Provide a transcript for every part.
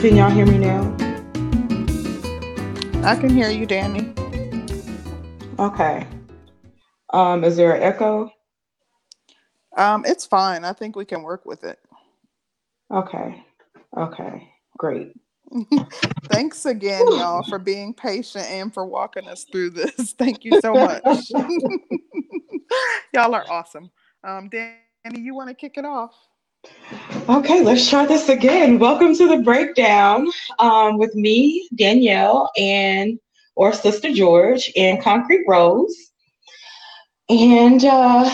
Can y'all hear me now? I can hear you, Danny. Okay. Um, is there an echo? Um, it's fine. I think we can work with it. Okay. Okay. Great. Thanks again, y'all, for being patient and for walking us through this. Thank you so much. y'all are awesome. Um, Danny, you want to kick it off? Okay, let's try this again. Welcome to the breakdown um, with me, Danielle, and or Sister George, and Concrete Rose. And uh,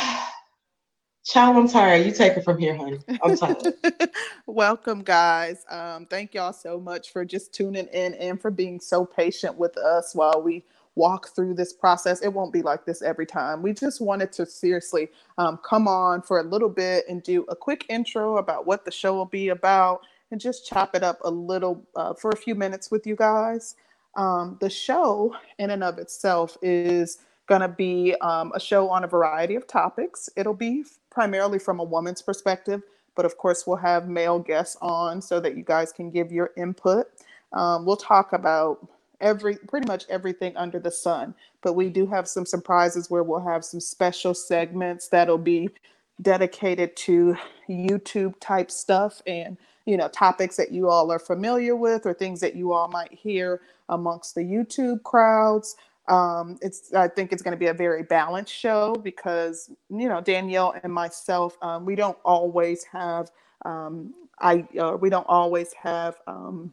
child, I'm tired. You take it from here, honey. I'm tired. Welcome, guys. Um, thank y'all so much for just tuning in and for being so patient with us while we walk through this process. It won't be like this every time. We just wanted to seriously um, come on for a little bit and do a quick intro about what the show will be about and just chop it up a little uh, for a few minutes with you guys. Um, the show, in and of itself, is going to be um, a show on a variety of topics. It'll be primarily from a woman's perspective, but of course, we'll have male guests on so that you guys can give your input. Um, we'll talk about every pretty much everything under the sun. But we do have some surprises where we'll have some special segments that'll be dedicated to YouTube type stuff and you know topics that you all are familiar with or things that you all might hear amongst the YouTube crowds. Um, it's I think it's going to be a very balanced show because you know Danielle and myself um, we don't always have um, I uh, we don't always have um,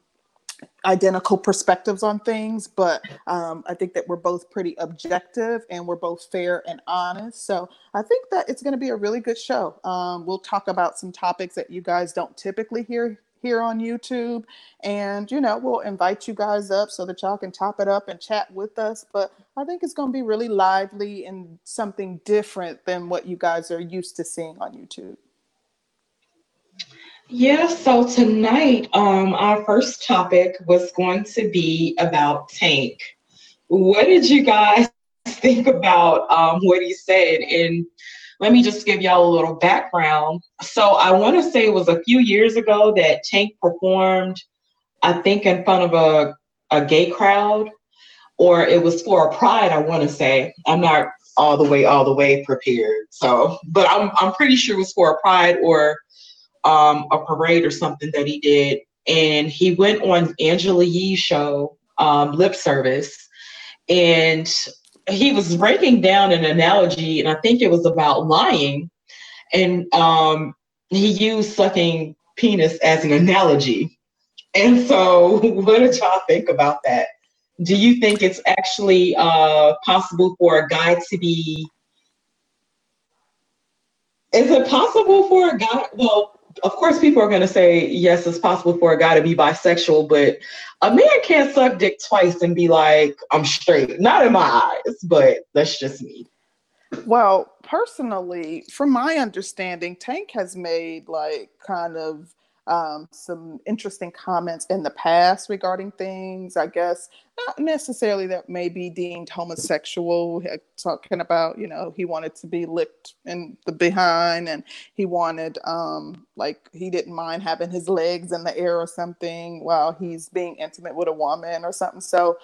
identical perspectives on things, but um, I think that we're both pretty objective and we're both fair and honest. So I think that it's going to be a really good show. Um, we'll talk about some topics that you guys don't typically hear here on YouTube, and you know we'll invite you guys up so that y'all can top it up and chat with us. But I think it's going to be really lively and something different than what you guys are used to seeing on YouTube. Yeah, so tonight, um, our first topic was going to be about Tank. What did you guys think about um, what he said? And let me just give y'all a little background. So I want to say it was a few years ago that Tank performed, I think, in front of a, a gay crowd, or it was for a pride, I want to say. I'm not all the way, all the way prepared. So, but I'm, I'm pretty sure it was for a pride or um, a parade or something that he did, and he went on Angela Yee's show, um, Lip Service, and he was breaking down an analogy, and I think it was about lying, and um, he used sucking penis as an analogy. And so, what did y'all think about that? Do you think it's actually uh, possible for a guy to be? Is it possible for a guy? Well, of course, people are going to say, yes, it's possible for a guy to be bisexual, but a man can't suck dick twice and be like, I'm straight. Not in my eyes, but that's just me. Well, personally, from my understanding, Tank has made like kind of um, some interesting comments in the past regarding things, I guess, not necessarily that may be deemed homosexual, talking about, you know, he wanted to be licked in the behind and he wanted, um, like, he didn't mind having his legs in the air or something while he's being intimate with a woman or something. So,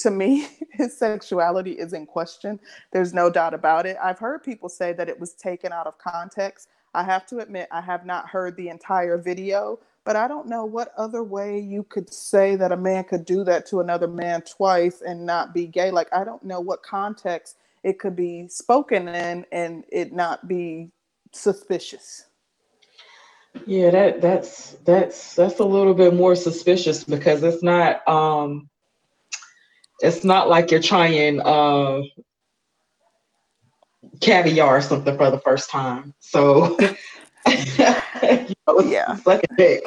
to me, his sexuality is in question. There's no doubt about it. I've heard people say that it was taken out of context. I have to admit, I have not heard the entire video, but I don't know what other way you could say that a man could do that to another man twice and not be gay. Like, I don't know what context it could be spoken in and it not be suspicious. Yeah, that that's that's that's a little bit more suspicious because it's not um it's not like you're trying uh caviar or something for the first time. So you know, yeah, like a dick.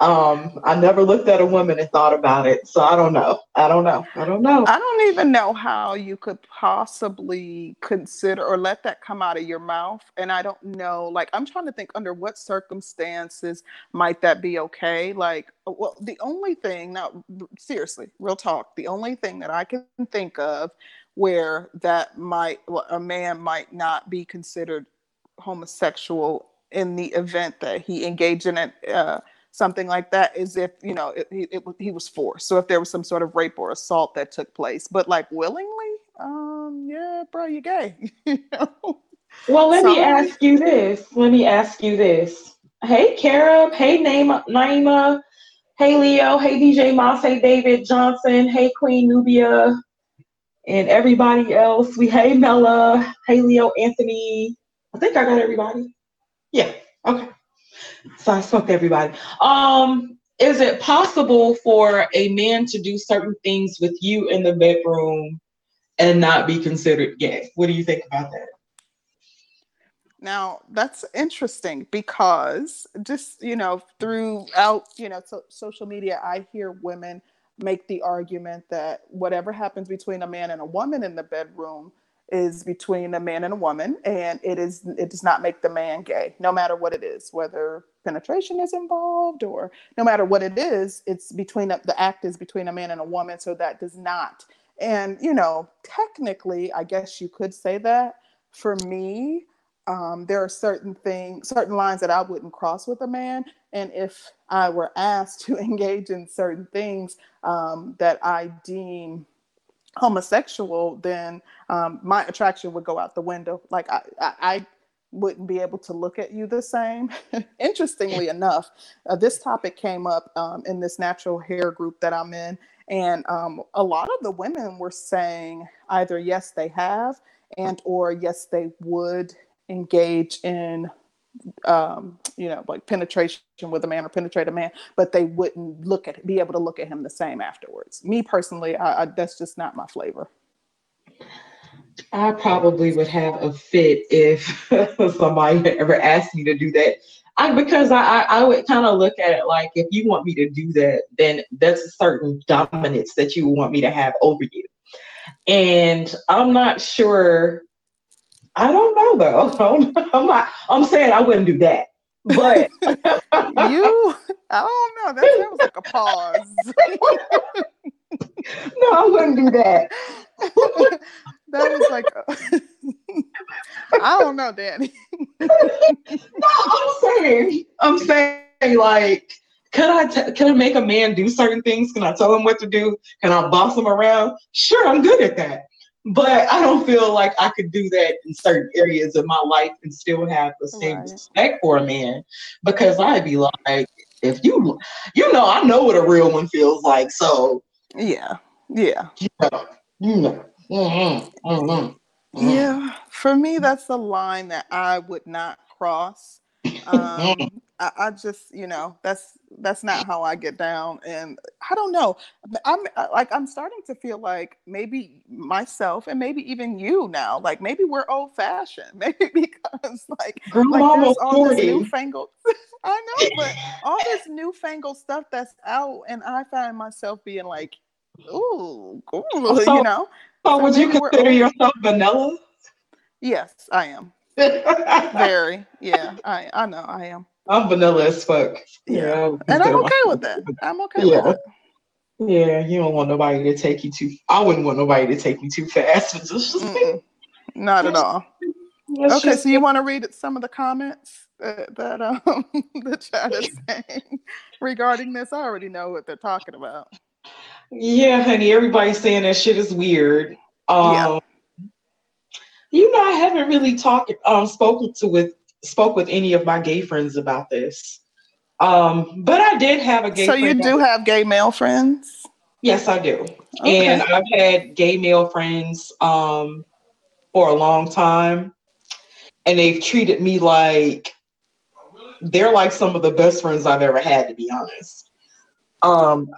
Um, I never looked at a woman and thought about it, so I don't know. I don't know. I don't know. I don't even know how you could possibly consider or let that come out of your mouth. And I don't know, like, I'm trying to think under what circumstances might that be okay. Like, well, the only thing now, seriously, real talk, the only thing that I can think of where that might a man might not be considered homosexual in the event that he engaged in a uh, something like that is if you know it, it, it, he was forced. So if there was some sort of rape or assault that took place but like willingly um yeah bro you're gay you know? well let me ask you this let me ask you this. Hey Kara. hey Naima, Naima hey Leo hey DJ Moss hey David Johnson hey Queen Nubia and everybody else. We hey Mella hey Leo Anthony. I think I got everybody. Yeah okay so I spoke to everybody. Um, is it possible for a man to do certain things with you in the bedroom and not be considered gay? What do you think about that? Now that's interesting because just you know throughout you know so, social media, I hear women make the argument that whatever happens between a man and a woman in the bedroom is between a man and a woman and it is it does not make the man gay no matter what it is whether penetration is involved or no matter what it is it's between the act is between a man and a woman so that does not. And you know technically i guess you could say that. For me um, there are certain things certain lines that i wouldn't cross with a man. And if i were asked to engage in certain things um, that i deem homosexual, then um, my attraction would go out the window. Like I, I wouldn't be able to look at you the same. Interestingly enough, uh, this topic came up um, in this natural hair group that I'm in, and um, a lot of the women were saying either yes they have, and or yes they would engage in um, you know, like penetration with a man or penetrate a man, but they wouldn't look at be able to look at him the same afterwards. Me personally, I, I, that's just not my flavor. I probably would have a fit if somebody ever asked me to do that. I because I I would kind of look at it like if you want me to do that, then that's a certain dominance that you want me to have over you. And I'm not sure I don't know though. I'm not. I'm saying I wouldn't do that. But you, I don't know. That, that was like a pause. no, I wouldn't do that. That was like, uh, a, I don't know, Danny. no, I'm saying, I'm saying, like, could I t- can I make a man do certain things? Can I tell him what to do? Can I boss him around? Sure, I'm good at that but I don't feel like I could do that in certain areas of my life and still have the same right. respect for a man because I'd be like, if you, you know, I know what a real one feels like. So yeah, yeah, yeah, yeah. Mm-hmm, mm-hmm, mm-hmm. yeah. For me, that's the line that I would not cross. Um, I, I, just, you know, that's that's not how I get down, and I don't know. I'm like I'm starting to feel like maybe myself and maybe even you now, like maybe we're old fashioned, maybe because like, Girl, like there's all 40. this newfangled. I know, but all this newfangled stuff that's out, and I find myself being like, ooh, ooh so, you know. So, so would you consider yourself vanilla? Yes, I am. Very, yeah. I I know I am. I'm vanilla as fuck. Yeah, yeah and I'm okay with that. I'm okay yeah. with it. Yeah, you don't want nobody to take you too. I wouldn't want nobody to take me too fast. Just not at all. It's okay, just, so you want to read some of the comments that, that um, the chat is saying regarding this? I already know what they're talking about. Yeah, honey, everybody's saying that shit is weird. Um, yeah. You know, I haven't really talked, um, spoken to with spoke with any of my gay friends about this. Um, but I did have a gay. So you do have gay male friends? Yes, I do. Okay. And I've had gay male friends um, for a long time, and they've treated me like they're like some of the best friends I've ever had, to be honest. Um,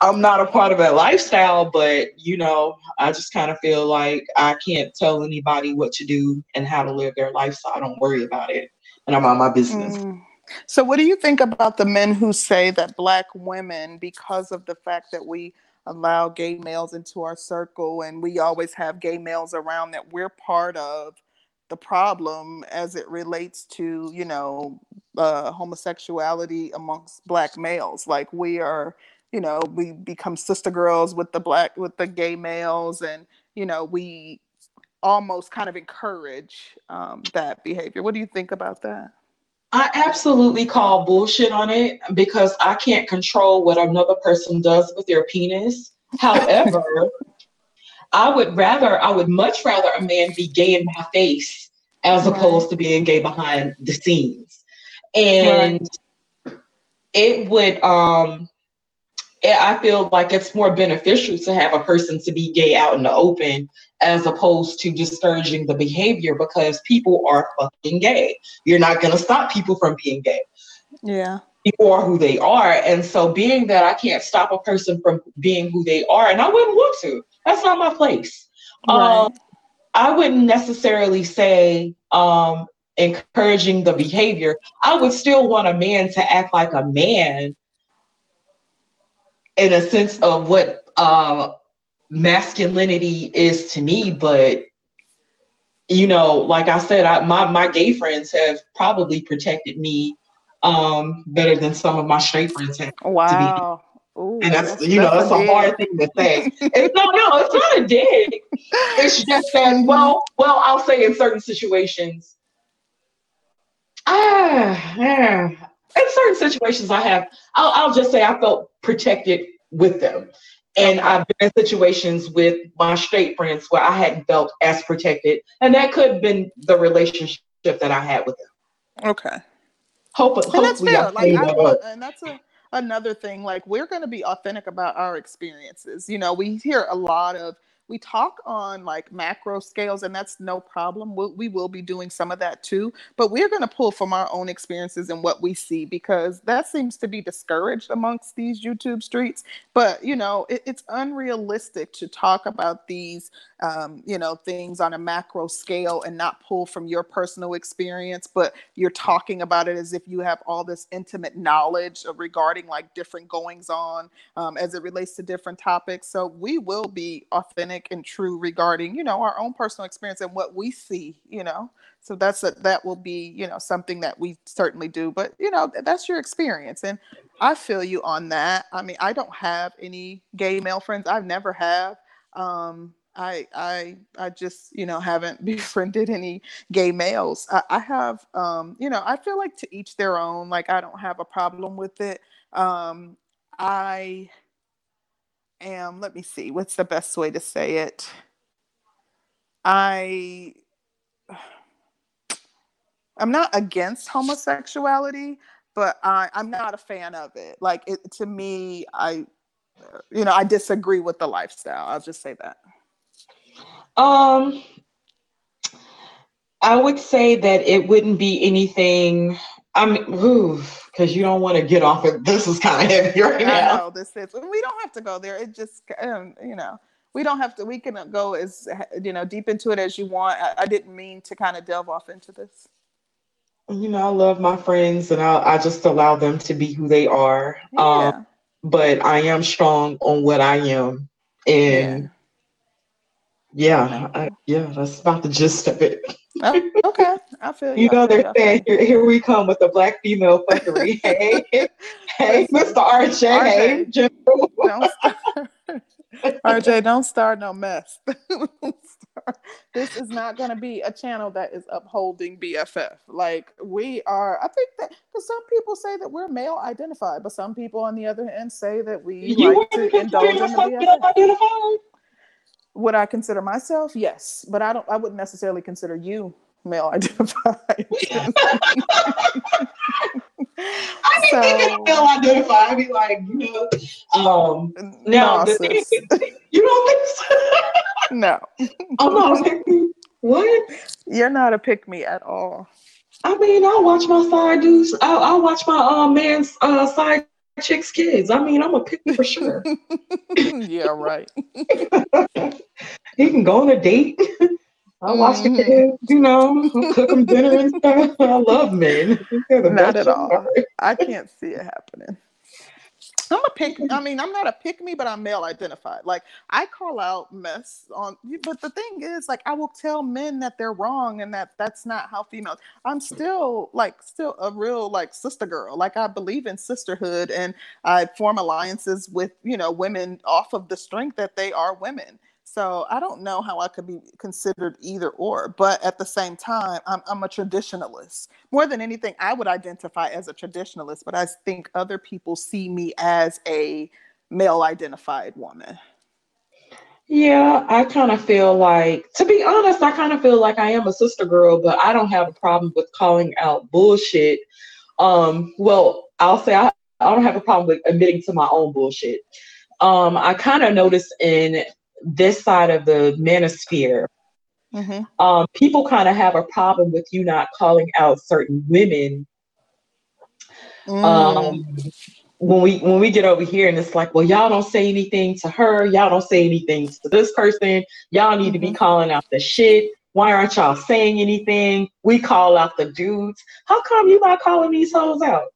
I'm not a part of that lifestyle, but you know, I just kind of feel like I can't tell anybody what to do and how to live their life, so I don't worry about it, and I'm on my business. Mm. So, what do you think about the men who say that black women, because of the fact that we allow gay males into our circle and we always have gay males around, that we're part of the problem as it relates to, you know, uh, homosexuality amongst black males? Like, we are you know we become sister girls with the black with the gay males and you know we almost kind of encourage um, that behavior what do you think about that I absolutely call bullshit on it because I can't control what another person does with their penis. However, I would rather, I would much rather a man be gay in my face as right. opposed to being gay behind the scenes. And right. it would, um, I feel like it's more beneficial to have a person to be gay out in the open as opposed to discouraging the behavior because people are fucking gay. You're not going to stop people from being gay. Yeah. People are who they are. And so, being that I can't stop a person from being who they are, and I wouldn't want to, that's not my place. Right. Um, I wouldn't necessarily say um, encouraging the behavior. I would still want a man to act like a man in a sense of what uh, masculinity is to me, but you know, like I said, I, my my gay friends have probably protected me um, better than some of my straight friends have. Wow. Ooh, and that's, that's you know that's, a, hard thing to say. it's, no, no, it's not a dig. It's just that well, well, I'll say in certain situations, ah, yeah, in certain situations, I have. I'll, I'll just say I felt protected with them. And I've been in situations with my straight friends where I hadn't felt as protected. And that could have been the relationship that I had with them. Okay. Hope, and that's fair. Like, I, and that's a, another thing. Like, we're going to be authentic about our experiences. You know, we hear a lot of we talk on like macro scales and that's no problem. We'll, we will be doing some of that too but we're going to pull from our own experiences and what we see because that seems to be discouraged amongst these youtube streets. But you know it, it's unrealistic to talk about these um, you know things on a macro scale and not pull from your personal experience but you're talking about it as if you have all this intimate knowledge regarding like different goings on um, as it relates to different topics. So we will be authentic authentic and true regarding you know our own personal experience and what we see you know so that's a, that will be you know something that we certainly do but you know that's your experience and i feel you on that i mean i don't have any gay male friends i've never have um I I I just you know haven't befriended any gay males. I, I have um you know I feel like to each their own. Like I don't have a problem with it. Um I am, let me see, what's the best way to say it? I I'm not against homosexuality, but I, I'm not a fan of it. Like it to me, I you know, I disagree with the lifestyle. I'll just say that. Um I would say that it wouldn't be anything I mean, because you don't want to get off it. This is kind of heavy right now. I know this is. We don't have to go there. It just, um, you know, we don't have to. We can go as you know deep into it as you want. I, I didn't mean to kind of delve off into this. You know, I love my friends, and I, I just allow them to be who they are. Yeah. Um, but I am strong on what I am, and. Yeah yeah, I, yeah, that's about the gist of it. oh, okay, I feel you. You know they're saying here, here we come with the black female fuckery. hey, hey, Mr. RJ. RJ. Hey, Jim. Don't RJ, don't start no mess. this is not going to be a channel that is upholding BFF. Like we are, I think that because some people say that we're male identified, but some people on the other hand say that we you like to indulge in the BFF. Would I consider myself? Yes, but I don't. I wouldn't necessarily consider you male identified. I mean, so, even male identified. I'd be like, you know, um, no, you don't think so? no. I'm not a pick me. What? You're not a pick me at all. I mean, I'll watch my side dudes. I'll, I'll watch my uh, man's uh, side chicks' kids. I mean, I'm a pick for sure. yeah, right. he can go on a date. I watch mm-hmm. the kids, you know, cook them dinner and stuff. I love men. Not at all. I can't see it happening. I'm a pick. Mm-hmm. I mean, I'm not a pick me, but I'm male identified. Like I call out mess on. But the thing is, like, I will tell men that they're wrong and that that's not how females. I'm still like still a real like sister girl. Like I believe in sisterhood and I form alliances with you know women off of the strength that they are women. So I don't know how I could be considered either or, but at the same time, I'm, I'm a traditionalist. More than anything, I would identify as a traditionalist, but I think other people see me as a male identified woman. Yeah, I kind of feel like, to be honest, I kind of feel like I am a sister girl, but I don't have a problem with calling out bullshit. Um, well, I'll say I, I don't have a problem with admitting to my own bullshit. Um, I kind of noticed in this side of the manosphere, mm-hmm. um, people kind of have a problem with you not calling out certain women. Mm. Um, when we when we get over here and it's like, well, y'all don't say anything to her, y'all don't say anything to this person, y'all need mm-hmm. to be mm-hmm. calling out the shit. Why aren't y'all saying anything? We call out the dudes. How come you not calling these hoes out?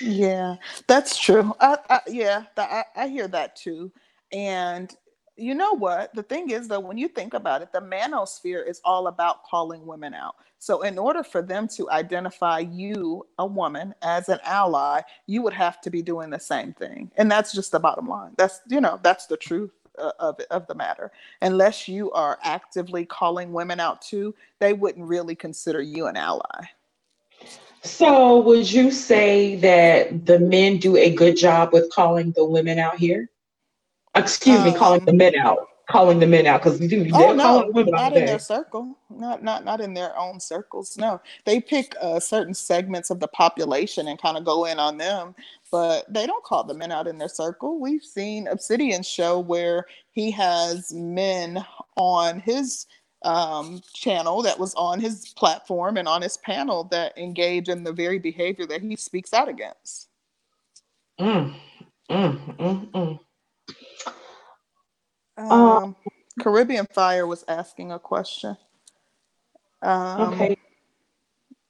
yeah, that's true. I, I yeah, I, I hear that too. And you know what? The thing is, though, when you think about it, the manosphere is all about calling women out. So, in order for them to identify you, a woman, as an ally, you would have to be doing the same thing. And that's just the bottom line. That's, you know, that's the truth uh, of, of the matter. Unless you are actively calling women out too, they wouldn't really consider you an ally. So, would you say that the men do a good job with calling the women out here? Excuse um, me, calling the men out, calling the men out because we do. Oh no, not in their circle, not not not in their own circles. No, they pick uh, certain segments of the population and kind of go in on them, but they don't call the men out in their circle. We've seen Obsidian show where he has men on his um, channel that was on his platform and on his panel that engage in the very behavior that he speaks out against. Mm, mm, mm, mm. Um, um, Caribbean Fire was asking a question. Um, okay.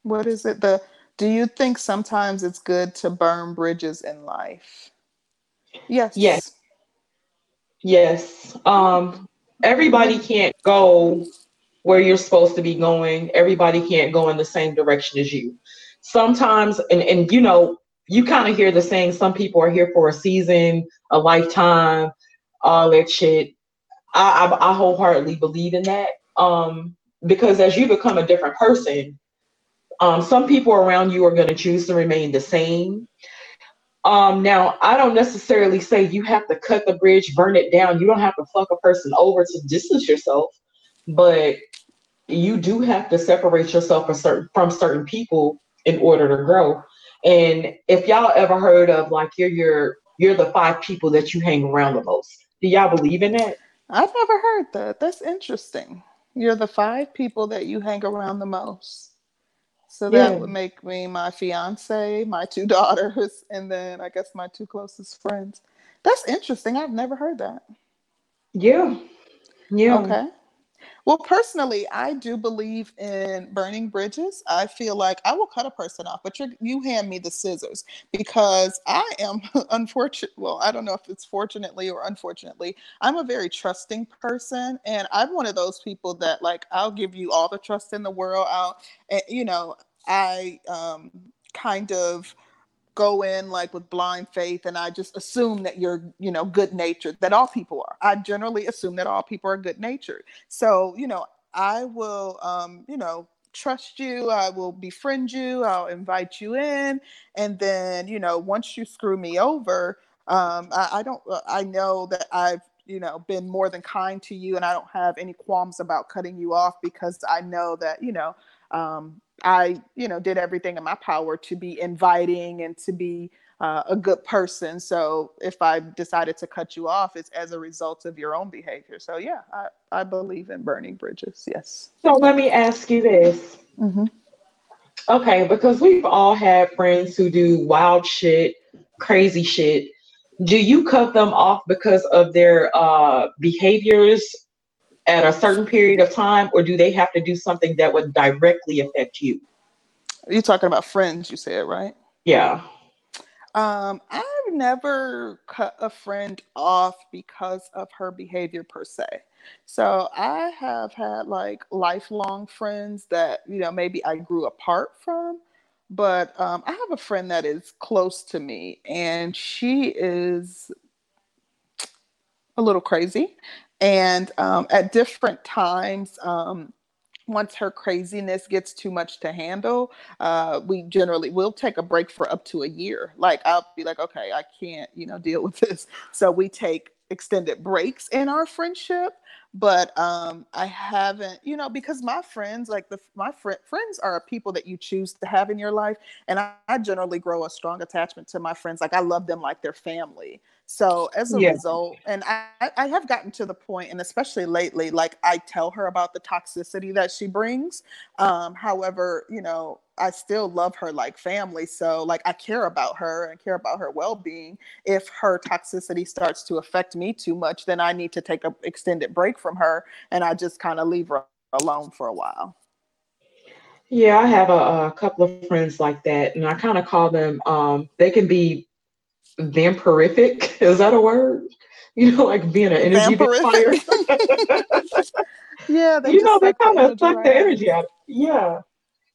What is it? The Do you think sometimes it's good to burn bridges in life? Yes. Yes. Yes. Um, everybody can't go where you're supposed to be going. Everybody can't go in the same direction as you. Sometimes, and, and you know, you kind of hear the saying, some people are here for a season, a lifetime all that shit. I, I, I wholeheartedly believe in that. Um, because as you become a different person, um, some people around you are going to choose to remain the same. Um, now, I don't necessarily say you have to cut the bridge, burn it down. You don't have to fuck a person over to distance yourself, but you do have to separate yourself from certain, from certain people in order to grow. And if y'all ever heard of like you're your you're the five people that you hang around the most. Do y'all believe in that? I've never heard that. That's interesting. You're the five people that you hang around the most. So that yeah. would make me my fiance, my two daughters, and then I guess my two closest friends. That's interesting. I've never heard that. Yeah. Yeah. Okay. Well, personally, I do believe in burning bridges. I feel like I will cut a person off, but you hand me the scissors because I am unfortunate. Well, I don't know if it's fortunately or unfortunately, I'm a very trusting person, and I'm one of those people that like I'll give you all the trust in the world. I'll, and, you know, I um, kind of go in like with blind faith and I just assume that you're, you know, good natured, that all people are. I generally assume that all people are good natured. So, you know, I will, um, you know, trust you. I will befriend you. I'll invite you in. And then, you know, once you screw me over, um, I, I don't, uh, I know that I've, you know, been more than kind to you and I don't have any qualms about cutting you off because I know that, you know, um, I, you know, did everything in my power to be inviting and to be uh, a good person. So if I decided to cut you off, it's as a result of your own behavior. So yeah, I, I believe in burning bridges. Yes. So let me ask you this. Mm-hmm. Okay, because we've all had friends who do wild shit, crazy shit. Do you cut them off because of their uh, behaviors at a certain period of time, or do they have to do something that would directly affect you? You're talking about friends, you said, right? Yeah. Um, I've never cut a friend off because of her behavior per se. So I have had like lifelong friends that, you know, maybe I grew apart from. But um, I have a friend that is close to me, and she is a little crazy And um, at different times, um, once her craziness gets too much to handle, uh, we generally will take a break for up to a year. Like I'll be like, okay, I can't, you know, deal with this. So we take extended breaks in our friendship but um i haven't you know because my friends like the my fr- friends are people that you choose to have in your life and I, I, generally grow a strong attachment to my friends like i love them like their family so as a yeah. result and I, I have gotten to the point and especially lately like i tell her about the toxicity that she brings um however you know I still love her like family. So like I care about her and care about her well-being. If her toxicity starts to affect me too much, then I need to take an extended break from her and I just kind of leave her alone for a while. Yeah, I have a, a couple of friends like that, and I kind of call them. Um, they can be vampirific. Is that a word? You know, like being an energy vampire. yeah, you know, they kind of suck the energy out. Yeah,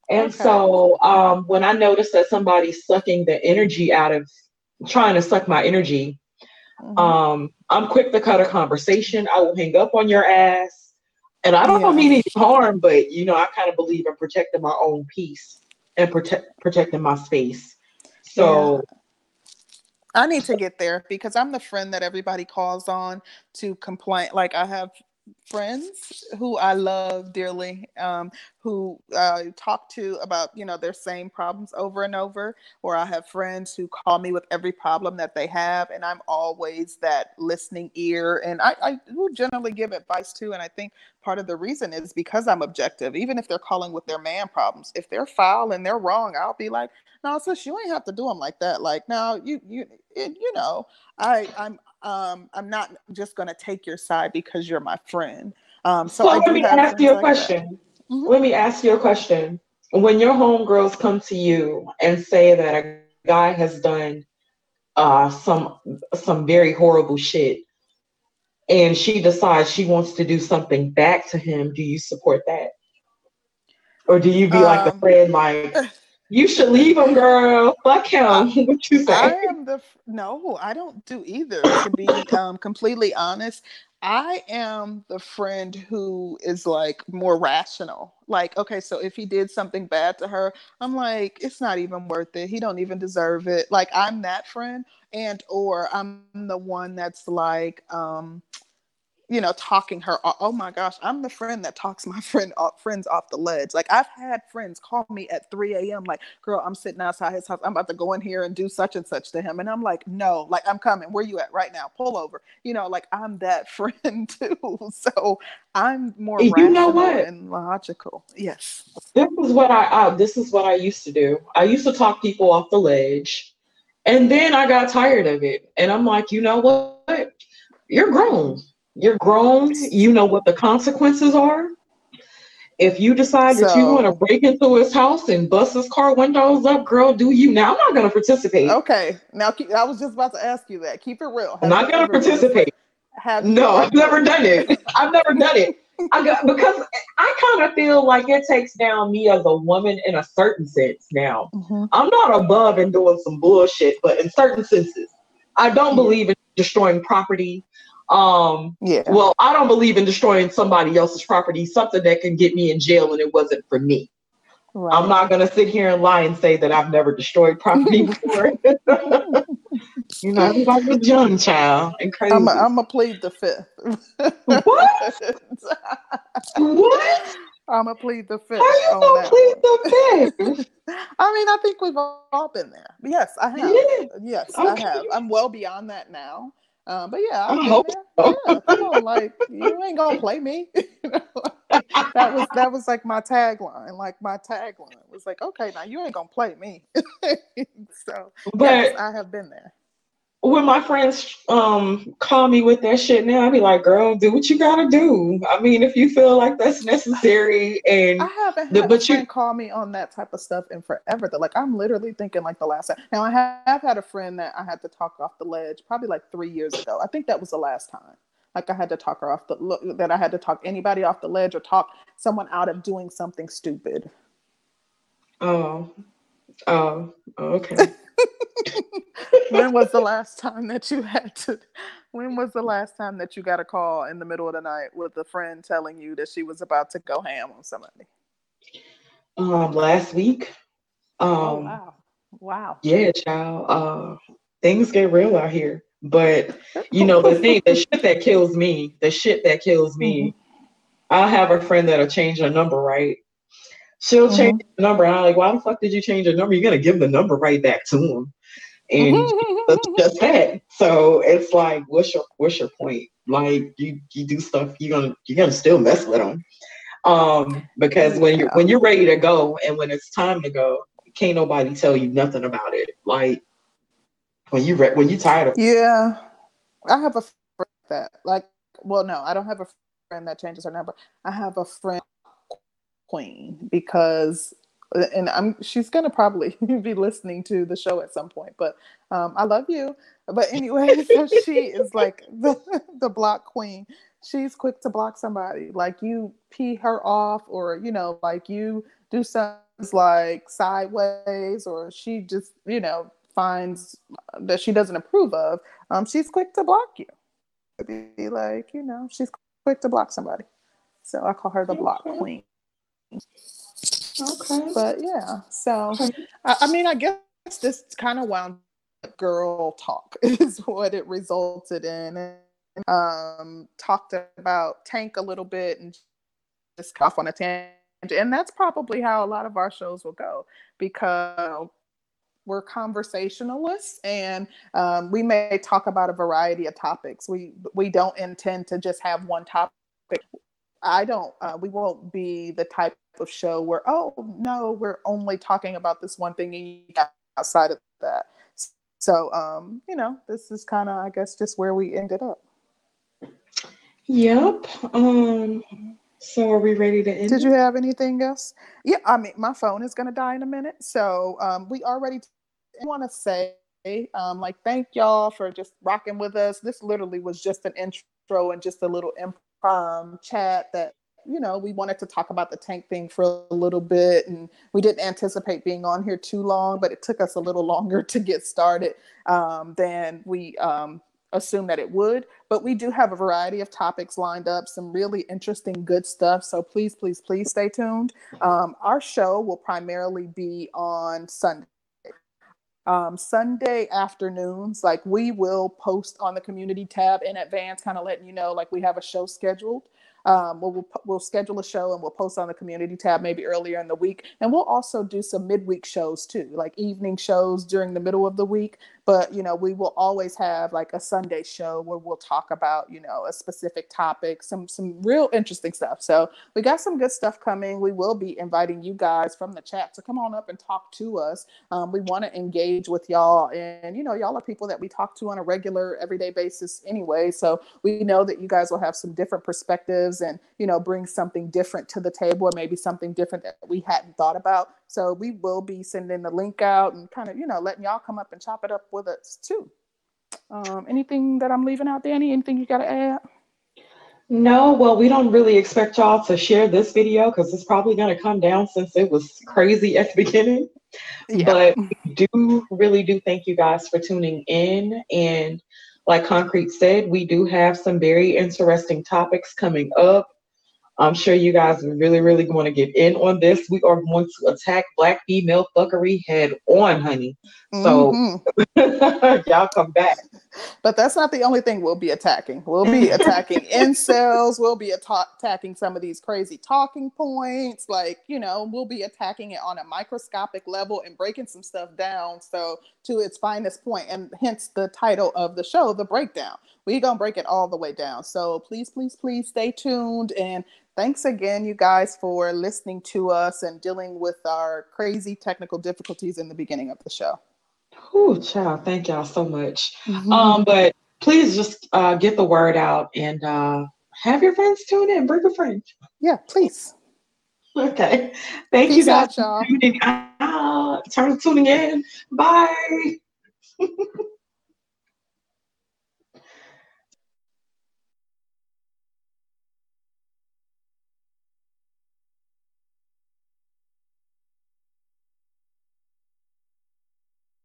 and okay. so um, when I notice that somebody's sucking the energy out of trying to suck my energy, mm-hmm. um, I'm quick to cut a conversation. I will hang up on your ass. And I don't yeah. mean any harm, but you know, I kind of believe in protecting my own peace and protect protecting my space. So yeah. I need to get there because I'm the friend that everybody calls on to complain. Like I have friends who I love dearly, um, who uh, talk to about you know their same problems over and over. Or I have friends who call me with every problem that they have, and I'm always that listening ear. And I, I do generally give advice too. And I think part of the reason is because I'm objective. Even if they're calling with their man problems, if they're foul and they're wrong, I'll be like, no, sis, you ain't have to do them like that. Like, no, you you you know, I I'm um, I'm not just going to take your side because you're my friend. Um, so, let me ask you a like question. Mm-hmm. Let me ask you a question. When your homegirls come to you and say that a guy has done uh, some some very horrible shit, and she decides she wants to do something back to him, do you support that? Or do you be um, like the friend, like, You should leave him, girl. Fuck him. what you say? I am the no. I don't do either. To be um, completely honest, I am the friend who is like more rational. Like, okay, so if he did something bad to her, I'm like, it's not even worth it. He don't even deserve it. Like, I'm that friend, and or I'm the one that's like, um, you know, talking her. Oh my gosh, I'm the friend that talks my friend off, friends off the ledge. Like I've had friends call me at 3 a.m. Like, girl, I'm sitting outside his house. I'm about to go in here and do such and such to him, and I'm like, no, like I'm coming. Where you at right now? Pull over. You know, like I'm that friend too. So I'm more you know what? and logical. Yes. This is what I, I this is what I used to do. I used to talk people off the ledge, and then I got tired of it, and I'm like, you know what? You're grown you're grown. You know what the consequences are. If you decide so, that you want to break into his house and bust his car windows up, girl, do you? Now I'm not going to participate. Okay. Now I was just about to ask you that. Keep it real. Have I'm not going to participate. Have no, I've never done it. I've never done it. I got, because I kind of feel like it takes down me as a woman in a certain sense. Now, mm-hmm. I'm not above and doing some bullshit, but in certain senses, I don't believe in destroying property. Um, yeah. Well, I don't believe in destroying somebody else's property, something that can get me in jail and it wasn't for me. Right. I'm not going to sit here and lie and say that I've never destroyed property before. you know, everybody's a young child and crazy. I'm going to plead the fifth. what? what? I'm gonna plead the fifth. Are you gonna plead the fifth? I mean, I think we've all been there. Yes, I have. Yeah. Yes, okay. I have. I'm well beyond that now. Um, but yeah, I hope so. yeah, come on, like you ain't gonna play me. that was that was like my tagline. Like my tagline was like, okay, now you ain't gonna play me. so, but yes, I have been there when my friends um call me with that shit now, I'd be like, girl, do what you gotta do. I mean, if you feel like that's necessary and I haven't the, had but a friend you call me on that type of stuff in forever. That like I'm literally thinking like the last time. Now I have had a friend that I had to talk off the ledge probably like three years ago. I think that was the last time. Like I had to talk her off the look that I had to talk anybody off the ledge or talk someone out of doing something stupid. Oh, oh, okay. when was the last time that you had to when was the last time that you got a call in the middle of the night with a friend telling you that she was about to go ham on somebody? Um, last week. Oh, um, oh wow. Wow. Yeah, child. Uh, things get real out here. But you know, the thing, the shit that kills me, the shit that kills me, mm-hmm. I'll have a friend that'll change her number, right? She'll mm-hmm. change the number. And I'm like, why the fuck did you change your number? You're gonna give the number right back to him. And that's just that. So it's like, what's your what's your point? Like you you do stuff, you're gonna you're gonna still mess with them. Um, because when you're when you're ready to go and when it's time to go, can't nobody tell you nothing about it. Like when you re- when you're tired of yeah, I have a friend that like well no I don't have a friend that changes her number. I have a friend queen because and I'm she's gonna probably be listening to the show at some point. But um, I love you. But anyway, so she is like the the block queen. She's quick to block somebody. Like you pee her off, or you know, like you do something like sideways, or she just you know finds that she doesn't approve of, um, she's quick to block you. Be like, you know, she's quick to block somebody. So I call her the block queen. Okay. But yeah, so I, I mean, I guess this kind of wound girl talk is what it resulted in. And, um, talked about Tank a little bit and just off on a tangent. And that's probably how a lot of our shows will go because we're conversationalists and um, we may talk about a variety of topics we we don't intend to just have one topic i don't uh, we won't be the type of show where oh no we're only talking about this one thing outside of that so um you know this is kind of i guess just where we ended up yep um so are we ready to end? Did you have anything else? Yeah, I mean, my phone is going to die in a minute. So um, we already want to say um, like thank y'all for just rocking with us. This literally was just an intro and just a little improv chat that you know we wanted to talk about the tank thing for a little bit and we didn't anticipate being on here too long but it took us a little longer to get started um, than we um, assumed that it would. But we do have a variety of topics lined up some really interesting good stuff so please please please stay tuned. Um, our show will primarily be on sunday um, Sunday afternoons, like we will post on the community tab in advance, kind of letting you know, like we have a show scheduled um, we'll, we'll, we'll schedule a show and we'll post on the community tab maybe earlier in the week. And we'll also do some midweek shows too, like evening shows during the middle of the week. But, you know, we will always have like a Sunday show where we'll talk about, you know, a specific topic, some, some real interesting stuff. So we got some good stuff coming. We will be inviting you guys from the chat to come on up and talk to us. Um, we want to engage with y'all. And, you know, y'all are people that we talk to on a regular, everyday basis anyway. So we know that you guys will have some different perspectives and you know bring something different to the table or maybe something different that we hadn't thought about so we will be sending the link out and kind of you know letting y'all come up and chop it up with us too um, anything that i'm leaving out danny anything you got to add no, well, we don't really expect y'all to share this video because it's probably going to come down since it was crazy at the beginning. Yeah. But we do really do thank you guys for tuning in. And like Concrete said, we do have some very interesting topics coming up. I'm sure you guys are really, really going to get in on this. We are going to attack black female fuckery head on, honey. So mm-hmm. y'all come back. But that's not the only thing we'll be attacking. We'll be attacking incels. We'll be atta- attacking some of these crazy talking points. Like, you know, we'll be attacking it on a microscopic level and breaking some stuff down. So to its finest point, and hence the title of the show, The Breakdown. We're going to break it all the way down. So please, please, please stay tuned and Thanks again, you guys, for listening to us and dealing with our crazy technical difficulties in the beginning of the show. Oh, child, thank y'all so much. Mm-hmm. Um, but please just uh, get the word out and uh, have your friends tune in. Bring a friend. Yeah, please. Okay. Thank Peace you guys out, y'all. tuning out. Turn tuning in. Bye.